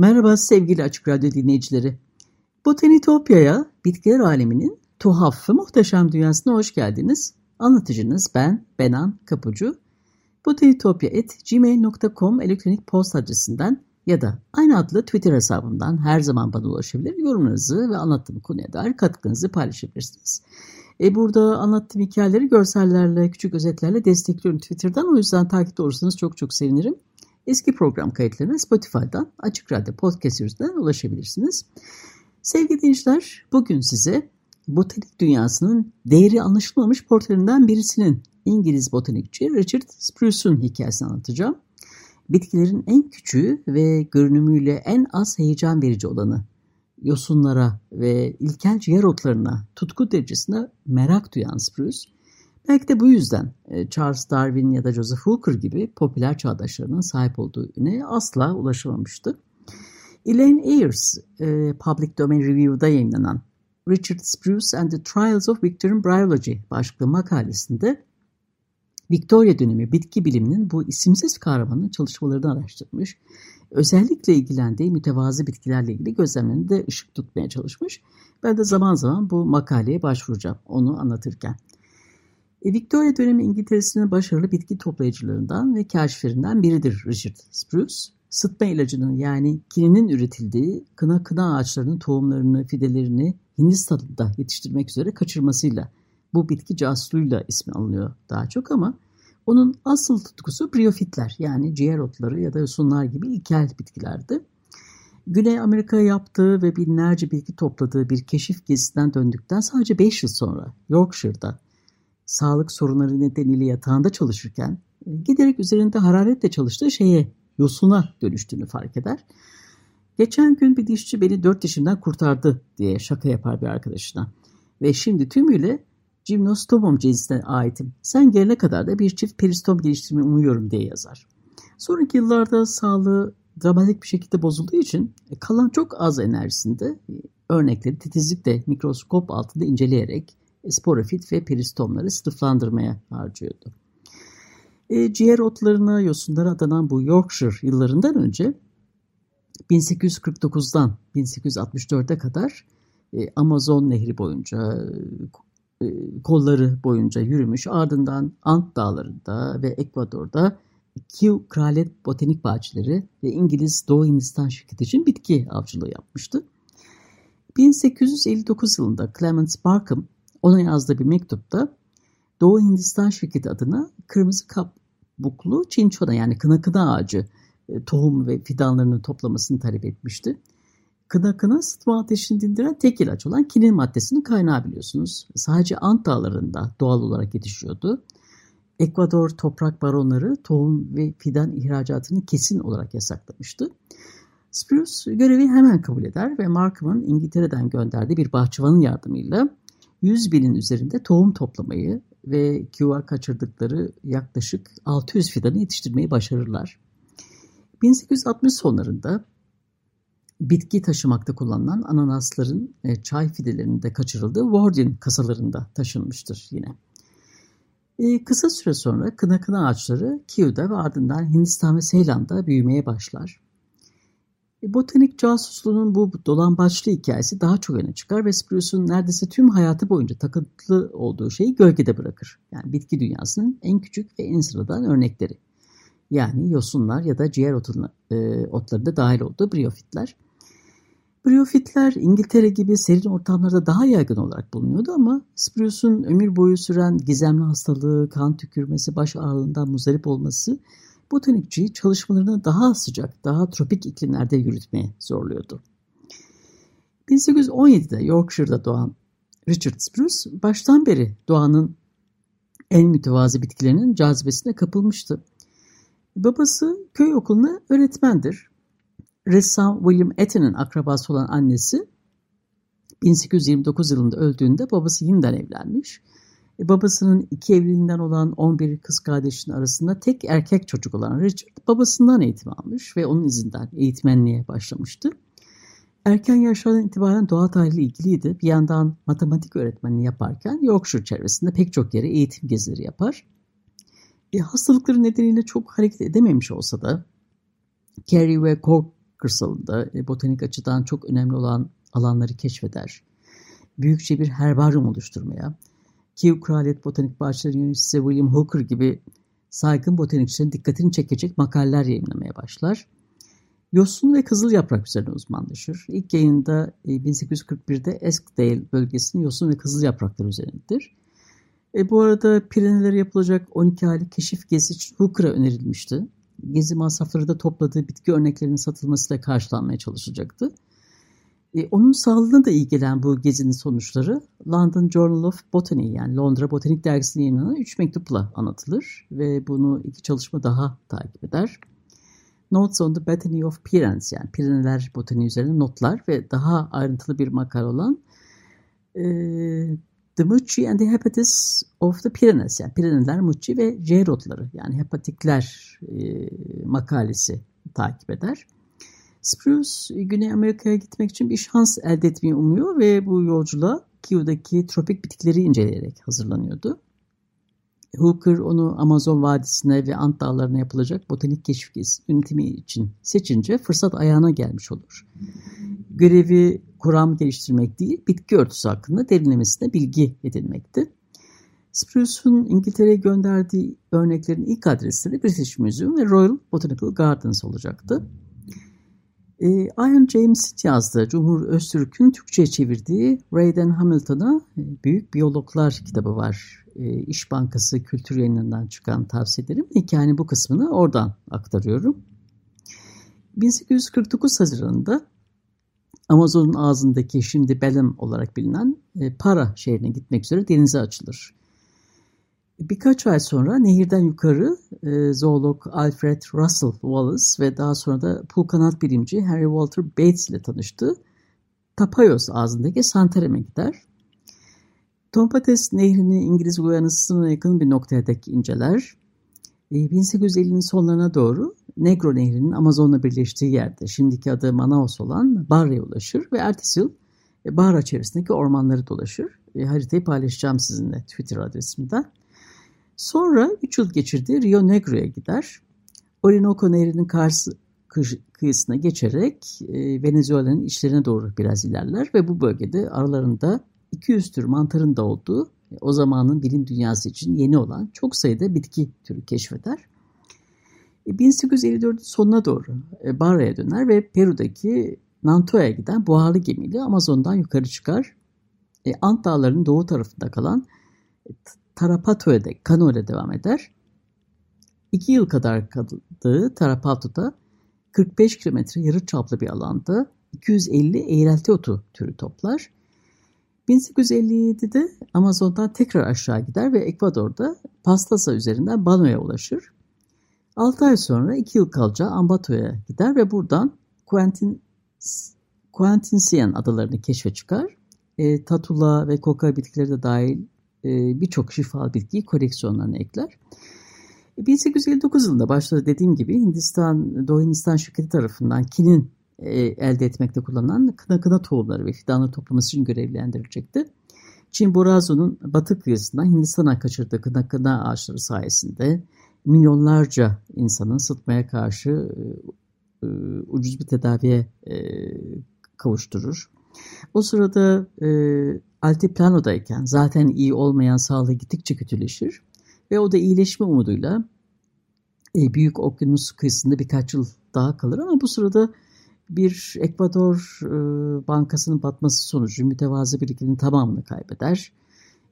Merhaba sevgili Açık Radyo dinleyicileri. Botanitopya'ya, bitkiler aleminin tuhaf ve muhteşem dünyasına hoş geldiniz. Anlatıcınız ben Benan Kapucu. botanitopya.gmail.com elektronik post adresinden ya da aynı adlı Twitter hesabımdan her zaman bana ulaşabilir. Yorumlarınızı ve anlattığım konuya dair katkınızı paylaşabilirsiniz. E burada anlattığım hikayeleri görsellerle, küçük özetlerle destekliyorum Twitter'dan. O yüzden takip olursanız çok çok sevinirim. Eski program kayıtlarına Spotify'dan Açık Radyo Podcast yüzünden ulaşabilirsiniz. Sevgili dinleyiciler, bugün size botanik dünyasının değeri anlaşılmamış portrelerinden birisinin İngiliz botanikçi Richard Spruce'un hikayesini anlatacağım. Bitkilerin en küçüğü ve görünümüyle en az heyecan verici olanı yosunlara ve ilkel ciğer otlarına tutku derecesine merak duyan Spruce, Belki de bu yüzden e, Charles Darwin ya da Joseph Hooker gibi popüler çağdaşlarının sahip olduğu üne asla ulaşamamıştı. Elaine Ayers, e, Public Domain Review'da yayınlanan Richard Spruce and the Trials of Victorian Bryology başlıklı makalesinde Victoria dönemi bitki biliminin bu isimsiz kahramanın çalışmalarını araştırmış, özellikle ilgilendiği mütevazı bitkilerle ilgili gözlemlerini de ışık tutmaya çalışmış. Ben de zaman zaman bu makaleye başvuracağım onu anlatırken. E, Victoria dönemi İngiltere'sinin başarılı bitki toplayıcılarından ve keşiflerinden biridir Richard Spruce. Sıtma ilacının yani kininin üretildiği kına kına ağaçlarının tohumlarını, fidelerini Hindistan'da yetiştirmek üzere kaçırmasıyla bu bitki casusluğuyla ismi alınıyor daha çok ama onun asıl tutkusu briofitler yani ciğer otları ya da yosunlar gibi ilkel bitkilerdi. Güney Amerika'ya yaptığı ve binlerce bitki topladığı bir keşif gezisinden döndükten sadece 5 yıl sonra Yorkshire'da sağlık sorunları nedeniyle yatağında çalışırken e, giderek üzerinde hararetle çalıştığı şeye yosuna dönüştüğünü fark eder. Geçen gün bir dişçi beni dört dişimden kurtardı diye şaka yapar bir arkadaşına. Ve şimdi tümüyle Gymnostomum cinsine aitim. Sen gelene kadar da bir çift peristom geliştirmeyi umuyorum diye yazar. Sonraki yıllarda sağlığı dramatik bir şekilde bozulduğu için e, kalan çok az enerjisinde e, örnekleri titizlikle mikroskop altında inceleyerek sporofit ve peristomları sınıflandırmaya harcıyordu. E, ciğer otlarına, yosunlara adanan bu Yorkshire yıllarından önce 1849'dan 1864'e kadar e, Amazon nehri boyunca e, kolları boyunca yürümüş. Ardından Ant dağlarında ve Ekvador'da Kew Kraliyet Botanik Bahçeleri ve İngiliz Doğu Hindistan şirketi için bitki avcılığı yapmıştı. 1859 yılında Clement Barkham ona yazdığı bir mektupta Doğu Hindistan şirketi adına kırmızı kabuklu çinçona yani kına kına ağacı e, tohum ve fidanlarını toplamasını talep etmişti. Kına kına sıtma ateşini dindiren tek ilaç olan kinin maddesinin kaynağı biliyorsunuz. Sadece Ant dağlarında doğal olarak yetişiyordu. Ekvador toprak baronları tohum ve fidan ihracatını kesin olarak yasaklamıştı. Spruce görevi hemen kabul eder ve Markham'ın İngiltere'den gönderdiği bir bahçıvanın yardımıyla 100 binin üzerinde tohum toplamayı ve QA kaçırdıkları yaklaşık 600 fidanı yetiştirmeyi başarırlar. 1860 sonlarında bitki taşımakta kullanılan ananasların e, çay fidelerinde kaçırıldığı Warden kasalarında taşınmıştır yine. E, kısa süre sonra kına kına ağaçları Kiev'de ve ardından Hindistan ve Seylan'da büyümeye başlar. E, botanik casusluğunun bu dolambaçlı hikayesi daha çok öne çıkar ve Spruce'un neredeyse tüm hayatı boyunca takıntılı olduğu şeyi gölgede bırakır. Yani bitki dünyasının en küçük ve en sıradan örnekleri. Yani yosunlar ya da ciğer otuna, e, otlarında dahil olduğu briofitler. Briofitler İngiltere gibi serin ortamlarda daha yaygın olarak bulunuyordu ama Spruce'un ömür boyu süren gizemli hastalığı, kan tükürmesi, baş ağrılığından muzdarip olması botanikçiyi çalışmalarını daha sıcak, daha tropik iklimlerde yürütmeye zorluyordu. 1817'de Yorkshire'da doğan Richard Spruce baştan beri doğanın en mütevazı bitkilerinin cazibesine kapılmıştı. Babası köy okulunda öğretmendir. Ressam William Etty'nin akrabası olan annesi 1829 yılında öldüğünde babası yeniden evlenmiş. E, babasının iki evliliğinden olan 11 kız kardeşinin arasında tek erkek çocuk olan Richard babasından eğitim almış ve onun izinden eğitmenliğe başlamıştı. Erken yaşlardan itibaren doğa tarihiyle ilgiliydi. Bir yandan matematik öğretmenliği yaparken Yorkshire çevresinde pek çok yere eğitim gezileri yapar. E, hastalıkları nedeniyle çok hareket edememiş olsa da Kerry ve Cork kırsalında e, botanik açıdan çok önemli olan alanları keşfeder. Büyükçe bir herbaryum oluşturmaya, Kew Kraliyet Botanik Bahçeleri yöneticisi William Hooker gibi saygın botanikçilerin dikkatini çekecek makaleler yayınlamaya başlar. Yosun ve kızıl yaprak üzerine uzmanlaşır. İlk yayında 1841'de e, Eskdale bölgesinin yosun ve kızıl yaprakları üzerindedir. E, bu arada Pirenelere yapılacak 12 aylık keşif gezisi için Hooker'a önerilmişti. Gezi masrafları da topladığı bitki örneklerinin satılmasıyla karşılanmaya çalışacaktı. E, onun sağlığına da iyi gelen bu gezinin sonuçları London Journal of Botany yani Londra Botanik Dergisi'ne yayınlanan 3 mektupla anlatılır ve bunu iki çalışma daha takip eder. Notes on the Botany of Pyrenees yani Pireneler botaniği üzerine notlar ve daha ayrıntılı bir makale olan e, The Mucci and the Hepatis of the Pyrenees yani Pireneler, Mucci ve C rotları yani hepatikler e, makalesi takip eder. Spruce Güney Amerika'ya gitmek için bir şans elde etmeyi umuyor ve bu yolculuğa Kyo'daki tropik bitkileri inceleyerek hazırlanıyordu. Hooker onu Amazon Vadisi'ne ve Ant Dağları'na yapılacak botanik keşif yönetimi için seçince fırsat ayağına gelmiş olur. Görevi kuram geliştirmek değil, bitki örtüsü hakkında derinlemesine bilgi edinmekti. Spruce'un İngiltere'ye gönderdiği örneklerin ilk adresleri British Museum ve Royal Botanical Gardens olacaktı. E, Ian James'in yazdığı Cumhur Öztürk'ün Türkçe'ye çevirdiği Rayden Hamilton'a e, Büyük Biyologlar kitabı var. E, İş Bankası Kültür Yayınından çıkan tavsiye ederim. Hikayenin bu kısmını oradan aktarıyorum. 1849 Haziran'da Amazon'un ağzındaki şimdi Belem olarak bilinen e, Para şehrine gitmek üzere denize açılır. Birkaç ay sonra nehirden yukarı e, zoolog Alfred Russel Wallace ve daha sonra da pul kanat bilimci Harry Walter Bates ile tanıştı. Tapayos ağzındaki Santarem'e gider. Tompates nehrini İngiliz Guyana sınırına yakın bir noktaya dek inceler. E, 1850'nin sonlarına doğru Negro Nehri'nin Amazon'la birleştiği yerde şimdiki adı Manaus olan Barra'ya ulaşır ve ertesi yıl e, Barra çevresindeki ormanları dolaşır. E, haritayı paylaşacağım sizinle Twitter adresimden. Sonra 3 yıl geçirdiği Rio Negro'ya gider. Orinoco Nehri'nin karşı kıyısına geçerek e, Venezuela'nın içlerine doğru biraz ilerler ve bu bölgede aralarında 200 tür mantarın da olduğu e, o zamanın bilim dünyası için yeni olan çok sayıda bitki türü keşfeder. E, 1854'ün sonuna doğru e, Barra'ya döner ve Peru'daki Nanto'ya giden buharlı gemiyle Amazon'dan yukarı çıkar. E, Ant Dağları'nın doğu tarafında kalan e, Tarapato'ya ile devam eder. İki yıl kadar kaldığı Tarapato'da 45 kilometre yarı çaplı bir alanda 250 eğrelti otu türü toplar. 1857'de Amazon'dan tekrar aşağı gider ve Ekvador'da Pastasa üzerinden Bano'ya ulaşır. 6 ay sonra 2 yıl kalacağı Ambato'ya gider ve buradan Quentin, Quentinsian adalarını keşfe çıkar. E, tatula ve koka bitkileri de dahil birçok şifalı bitkiyi koleksiyonlarına ekler. 1859 yılında başta dediğim gibi Hindistan, Doğu Hindistan şirketi tarafından kinin e, elde etmekte kullanılan kına kına tohumları ve fidanları toplaması için görevlendirilecekti. Çin Borazo'nun batı kıyısından Hindistan'a kaçırdığı kına kına ağaçları sayesinde milyonlarca insanın sıtmaya karşı e, ucuz bir tedaviye kavuşturur. O sırada e, altiplano'dayken zaten iyi olmayan sağlığı gittikçe kötüleşir ve o da iyileşme umuduyla e, Büyük Okyanus kıyısında birkaç yıl daha kalır ama bu sırada bir Ekvador e, bankasının batması sonucu mütevazı birikiminin tamamını kaybeder.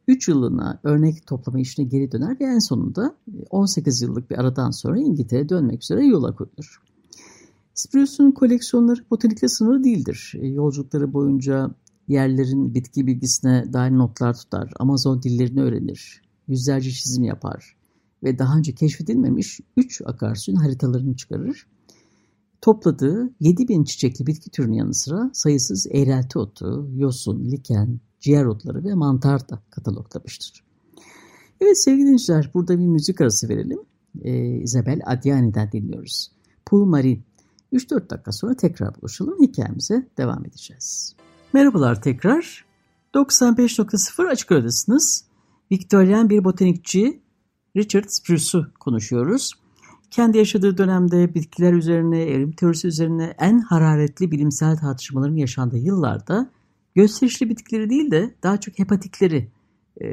3 yılına örnek toplama işine geri döner ve en sonunda 18 yıllık bir aradan sonra İngiltere'ye dönmek üzere yola koyulur. Spruce'un koleksiyonları botanikle sınırlı değildir. E, yolculukları boyunca yerlerin bitki bilgisine dair notlar tutar, Amazon dillerini öğrenir, yüzlerce çizim yapar ve daha önce keşfedilmemiş 3 akarsuyun haritalarını çıkarır. Topladığı 7000 çiçekli bitki türünün yanı sıra sayısız eğrelti otu, yosun, liken, ciğer otları ve mantar da kataloglamıştır. Evet sevgili dinleyiciler burada bir müzik arası verelim. Ee, Isabel Adiani'den dinliyoruz. Pool Marine. 3-4 dakika sonra tekrar buluşalım. Hikayemize devam edeceğiz. Merhabalar tekrar. 95.0 Açık Radyo'dasınız. Victorian bir botanikçi Richard Spruce'u konuşuyoruz. Kendi yaşadığı dönemde bitkiler üzerine, evrim teorisi üzerine en hararetli bilimsel tartışmaların yaşandığı yıllarda gösterişli bitkileri değil de daha çok hepatikleri, e,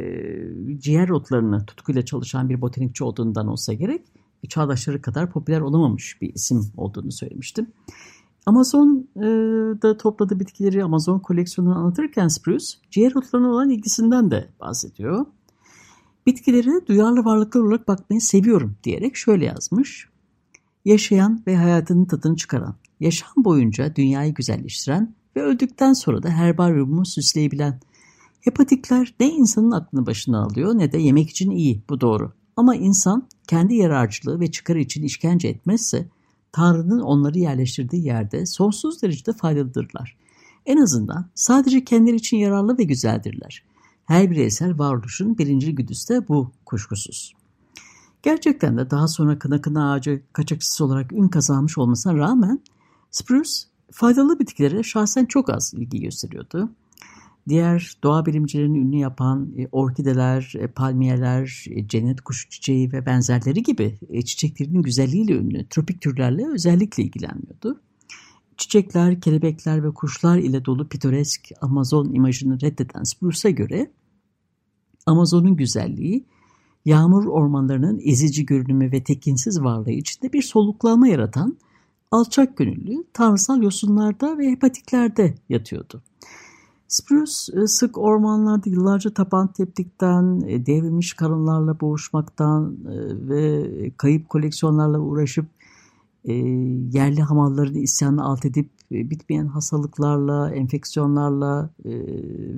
ciğer otlarını tutkuyla çalışan bir botanikçi olduğundan olsa gerek çağdaşları kadar popüler olamamış bir isim olduğunu söylemiştim. Amazon'da topladığı bitkileri Amazon koleksiyonunu anlatırken Spruce, ciğer otlarına olan ilgisinden de bahsediyor. Bitkilere duyarlı varlıklar olarak bakmayı seviyorum diyerek şöyle yazmış. Yaşayan ve hayatının tadını çıkaran, yaşam boyunca dünyayı güzelleştiren ve öldükten sonra da herbaryumu süsleyebilen hepatikler ne insanın aklını başına alıyor ne de yemek için iyi bu doğru. Ama insan kendi yararcılığı ve çıkarı için işkence etmezse Tanrı'nın onları yerleştirdiği yerde sonsuz derecede faydalıdırlar. En azından sadece kendileri için yararlı ve güzeldirler. Her bireysel varoluşun birinci güdüsü de bu kuşkusuz. Gerçekten de daha sonra kına kına ağacı kaçakçısı olarak ün kazanmış olmasına rağmen Spruce faydalı bitkilere şahsen çok az ilgi gösteriyordu. Diğer doğa bilimcilerini ünlü yapan e, orkideler, e, palmiyeler, e, cennet kuşu çiçeği ve benzerleri gibi çiçeklerinin güzelliğiyle ünlü tropik türlerle özellikle ilgilenmiyordu. Çiçekler, kelebekler ve kuşlar ile dolu pitoresk Amazon imajını reddeden Spruce'a göre Amazon'un güzelliği, yağmur ormanlarının ezici görünümü ve tekinsiz varlığı içinde bir soluklama yaratan alçak gönüllü tanrısal yosunlarda ve hepatiklerde yatıyordu. Spruce e, sık ormanlarda yıllarca taban teptikten, e, devrilmiş karınlarla boğuşmaktan e, ve kayıp koleksiyonlarla uğraşıp yerli hamalların isyanını alt edip bitmeyen hastalıklarla, enfeksiyonlarla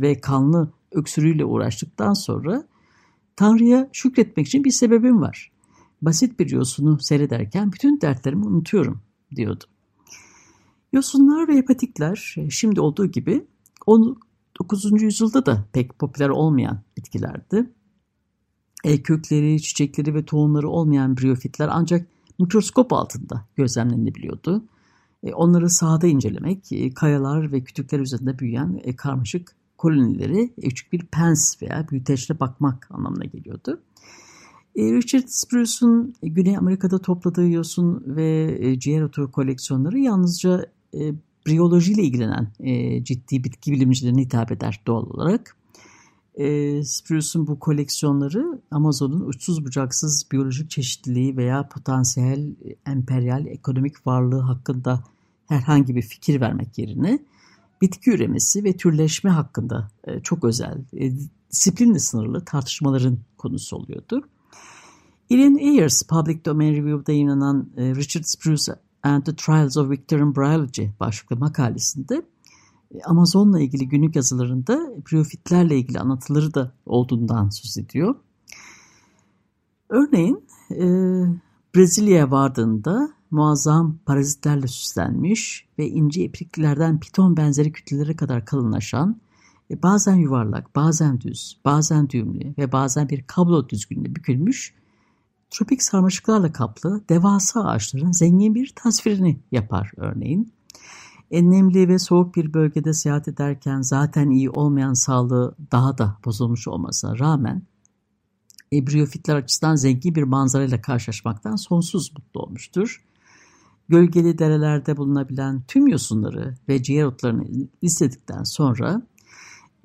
ve kanlı öksürüğüyle uğraştıktan sonra Tanrı'ya şükretmek için bir sebebim var. Basit bir yosunu seyrederken bütün dertlerimi unutuyorum diyordu. Yosunlar ve hepatikler şimdi olduğu gibi 19. yüzyılda da pek popüler olmayan bitkilerdi. E, kökleri, çiçekleri ve tohumları olmayan briyofitler ancak mikroskop altında gözlemlenebiliyordu. E, onları sahada incelemek, e, kayalar ve kütükler üzerinde büyüyen e, karmaşık kolonileri e, küçük bir pens veya büyüteçle bakmak anlamına geliyordu. E, Richard Spruce'un Güney Amerika'da topladığı yosun ve e, ciğer otu koleksiyonları yalnızca e, briyolojiyle ilgilenen e, ciddi bitki bilimcilerine hitap eder doğal olarak. E, Spruce'un bu koleksiyonları Amazon'un uçsuz bucaksız biyolojik çeşitliliği veya potansiyel emperyal ekonomik varlığı hakkında herhangi bir fikir vermek yerine bitki üremesi ve türleşme hakkında e, çok özel, e, disiplinle sınırlı tartışmaların konusu oluyordu. Ian Ayers Public Domain Review'da yayınlanan e, Richard Spruce and the Trials of Victorian Biology başlıklı makalesinde e, Amazon'la ilgili günlük yazılarında briofitlerle ilgili anlatıları da olduğundan söz ediyor. Örneğin e, Brezilya'ya vardığında muazzam parazitlerle süslenmiş ve ince ipliklerden piton benzeri kütlelere kadar kalınlaşan, e, bazen yuvarlak, bazen düz, bazen düğümlü ve bazen bir kablo düzgünlüğü bükülmüş tropik sarmaşıklarla kaplı devasa ağaçların zengin bir tasvirini yapar örneğin. Enlemli ve soğuk bir bölgede seyahat ederken zaten iyi olmayan sağlığı daha da bozulmuş olmasına rağmen ebriyofitler açısından zengin bir manzarayla karşılaşmaktan sonsuz mutlu olmuştur. Gölgeli derelerde bulunabilen tüm yosunları ve ciğer otlarını izledikten sonra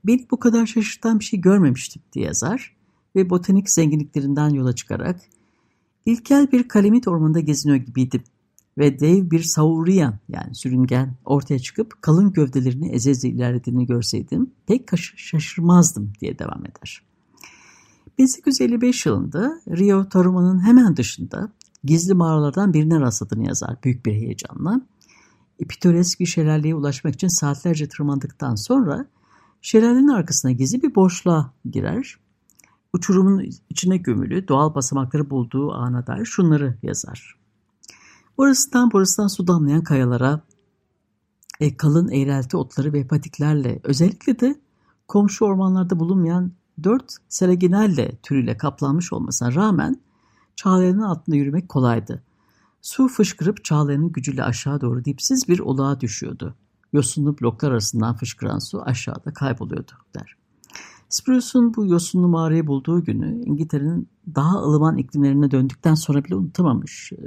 beni bu kadar şaşırtan bir şey görmemiştim diye yazar ve botanik zenginliklerinden yola çıkarak İlkel bir kalemit ormanında geziniyor gibiydim ve dev bir sauriyan yani sürüngen ortaya çıkıp kalın gövdelerini eze eze ilerlediğini görseydim pek şaşırmazdım diye devam eder. 1855 yılında Rio Taruma'nın hemen dışında gizli mağaralardan birine rastladığını yazar büyük bir heyecanla. Pitoresk bir şelaleye ulaşmak için saatlerce tırmandıktan sonra şelalenin arkasına gizli bir boşluğa girer. Uçurumun içine gömülü doğal basamakları bulduğu ana dair şunları yazar. Orasından burasından su damlayan kayalara, e, kalın eğrelti otları ve patiklerle özellikle de komşu ormanlarda bulunmayan dört seleginelle türüyle kaplanmış olmasına rağmen çağlayanın altında yürümek kolaydı. Su fışkırıp çağlayanın gücüyle aşağı doğru dipsiz bir olağa düşüyordu. Yosunlu bloklar arasından fışkıran su aşağıda kayboluyordu der. Spruce'un bu yosunlu mağarayı bulduğu günü İngiltere'nin daha ılıman iklimlerine döndükten sonra bile unutamamış. Ee,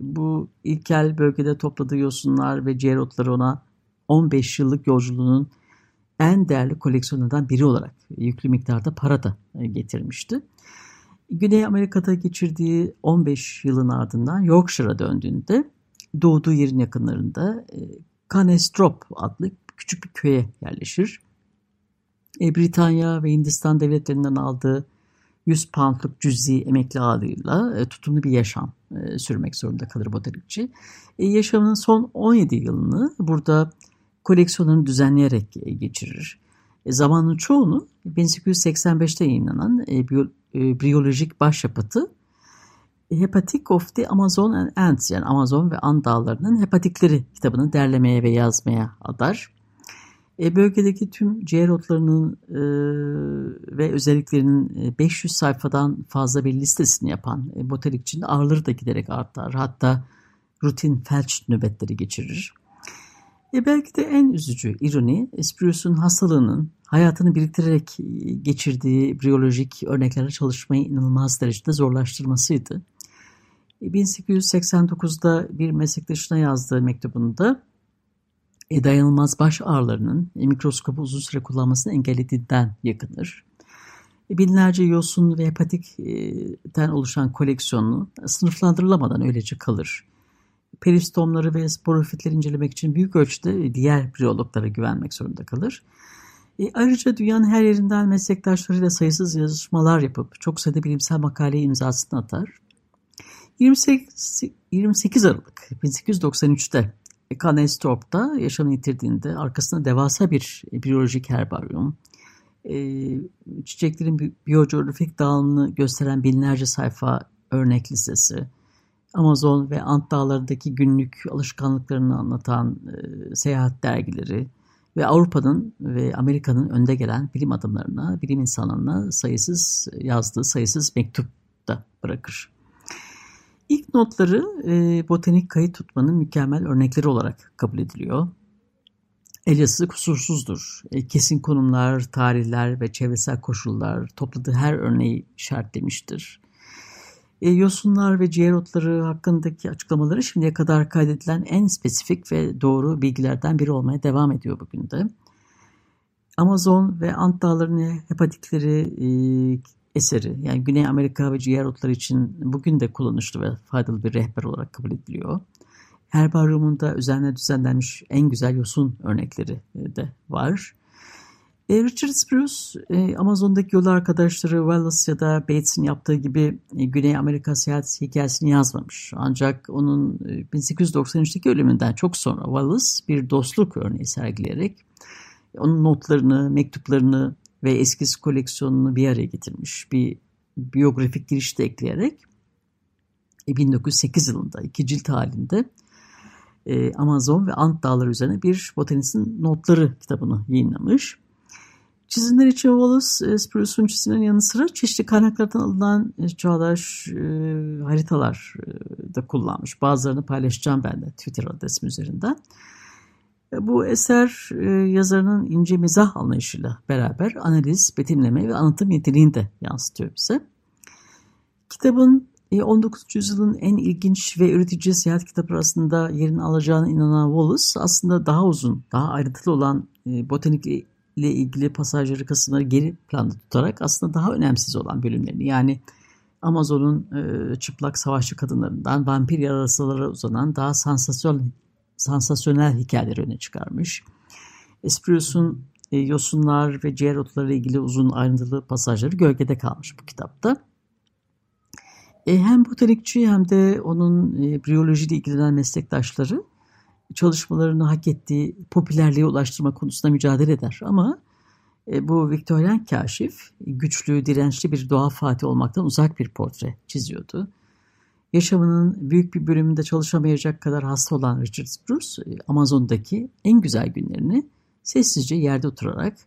bu ilkel bölgede topladığı yosunlar ve ciğer otları ona 15 yıllık yolculuğunun en değerli koleksiyonlardan biri olarak yüklü miktarda para da e, getirmişti. Güney Amerika'da geçirdiği 15 yılın ardından Yorkshire'a döndüğünde doğduğu yerin yakınlarında e, Canestrop adlı küçük bir köye yerleşir. E, Britanya ve Hindistan devletlerinden aldığı 100 poundluk cüzi emekli ağırlığıyla e, tutumlu bir yaşam e, sürmek zorunda kalır botanikçi. Yaşamının son 17 yılını burada koleksiyonlarını düzenleyerek geçirir. Zamanın çoğunu 1885'te yayınlanan biyo, biyolojik başyapıtı Hepatic of the Amazon and Ants yani Amazon ve Ant dağlarının hepatikleri kitabını derlemeye ve yazmaya adar. E, bölgedeki tüm ciğer otlarının e, ve özelliklerinin 500 e, sayfadan fazla bir listesini yapan e, botanikçinin ağırlığı da giderek artar. Hatta rutin felç nöbetleri geçirir. E belki de en üzücü ironi Spruce'un hastalığının hayatını biriktirerek geçirdiği biyolojik örneklere çalışmayı inanılmaz derecede zorlaştırmasıydı. 1889'da bir meslektaşına yazdığı mektubunda e, dayanılmaz baş ağrılarının mikroskopu uzun süre kullanmasını engellediğinden yakınır. E, binlerce yosun ve hepatikten oluşan koleksiyonu sınıflandırılamadan öylece kalır. Peristomları ve sporofitleri incelemek için büyük ölçüde diğer biyologlara güvenmek zorunda kalır. E, ayrıca dünyanın her yerinden meslektaşlarıyla sayısız yazışmalar yapıp çok sayıda bilimsel makaleye imzasını atar. 28, 28 Aralık 1893'te Canestorp'ta yaşamını yitirdiğinde arkasında devasa bir biyolojik herbaryum, e, çiçeklerin biyocoğrafik dağılımını gösteren binlerce sayfa örnek listesi, Amazon ve Ant dağlarındaki günlük alışkanlıklarını anlatan e, seyahat dergileri ve Avrupa'nın ve Amerika'nın önde gelen bilim adamlarına, bilim insanlarına sayısız yazdığı sayısız mektup da bırakır. İlk notları e, botanik kayıt tutmanın mükemmel örnekleri olarak kabul ediliyor. El kusursuzdur. E, kesin konumlar, tarihler ve çevresel koşullar topladığı her örneği işaretlemiştir. E, yosunlar ve ciğer otları hakkındaki açıklamaları şimdiye kadar kaydedilen en spesifik ve doğru bilgilerden biri olmaya devam ediyor bugün de. Amazon ve Ant dağlarının hepatikleri e, eseri yani Güney Amerika ve ciğer otları için bugün de kullanışlı ve faydalı bir rehber olarak kabul ediliyor. Herbaryumunda özenle düzenlenmiş en güzel yosun örnekleri e, de var. E, Richard Spruce, e, Amazon'daki yol arkadaşları Wallace ya da Bates'in yaptığı gibi Güney Amerika seyahat hikayesini yazmamış. Ancak onun 1893'teki ölümünden çok sonra Wallace bir dostluk örneği sergileyerek onun notlarını, mektuplarını ve eskiz koleksiyonunu bir araya getirmiş. Bir biyografik giriş de ekleyerek 1908 yılında iki cilt halinde e, Amazon ve Ant Dağları üzerine bir botanistin notları kitabını yayınlamış. Çizimler için Wallace, e, Spruce'un çizimlerinin yanı sıra çeşitli kaynaklardan alınan e, çağdaş e, haritalar e, da kullanmış. Bazılarını paylaşacağım ben de Twitter adresim üzerinden. E, bu eser e, yazarının ince mizah anlayışıyla beraber analiz, betimleme ve anlatım yeteneğini de yansıtıyor bize. Kitabın 19. E, yüzyılın en ilginç ve üretici seyahat kitapları arasında yerini alacağına inanan Wallace aslında daha uzun, daha ayrıntılı olan botanik ile ilgili pasajları kısımları geri planda tutarak aslında daha önemsiz olan bölümlerini yani Amazon'un çıplak savaşçı kadınlarından vampir yarasalara uzanan daha sansasyonel sansasyonel hikayeler öne çıkarmış. Esprius'un e, yosunlar ve ciğer otları ilgili uzun ayrıntılı pasajları gölgede kalmış bu kitapta. E, hem botanikçi hem de onun e, biyolojiyle ilgilenen meslektaşları çalışmalarını hak ettiği popülerliğe ulaştırma konusunda mücadele eder. Ama e, bu Viktoryen kaşif güçlü, dirençli bir doğa fatih olmaktan uzak bir portre çiziyordu. Yaşamının büyük bir bölümünde çalışamayacak kadar hasta olan Richard Bruce, e, Amazon'daki en güzel günlerini sessizce yerde oturarak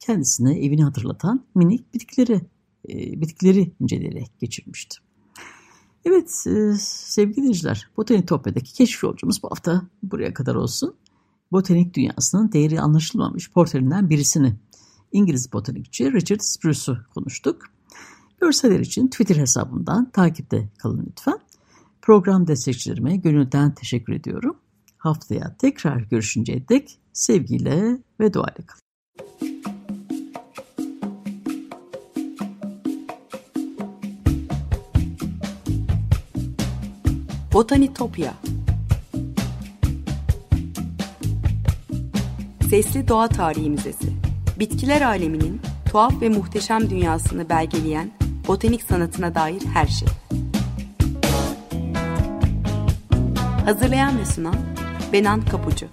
kendisine evini hatırlatan minik bitkileri, e, bitkileri inceleyerek geçirmişti. Evet e, sevgili dinleyiciler, Botanitopya'daki keşif yolcumuz bu hafta buraya kadar olsun. Botanik dünyasının değeri anlaşılmamış portrelerinden birisini İngiliz botanikçi Richard Spruce'u konuştuk. Görseller için Twitter hesabından takipte kalın lütfen. Program destekçilerime gönülden teşekkür ediyorum. Haftaya tekrar görüşünceye dek sevgiyle ve duayla kalın. Botanitopya Sesli Doğa Tarihi Müzesi Bitkiler aleminin tuhaf ve muhteşem dünyasını belgeleyen botanik sanatına dair her şey. Hazırlayan ve sunan Benan Kapucu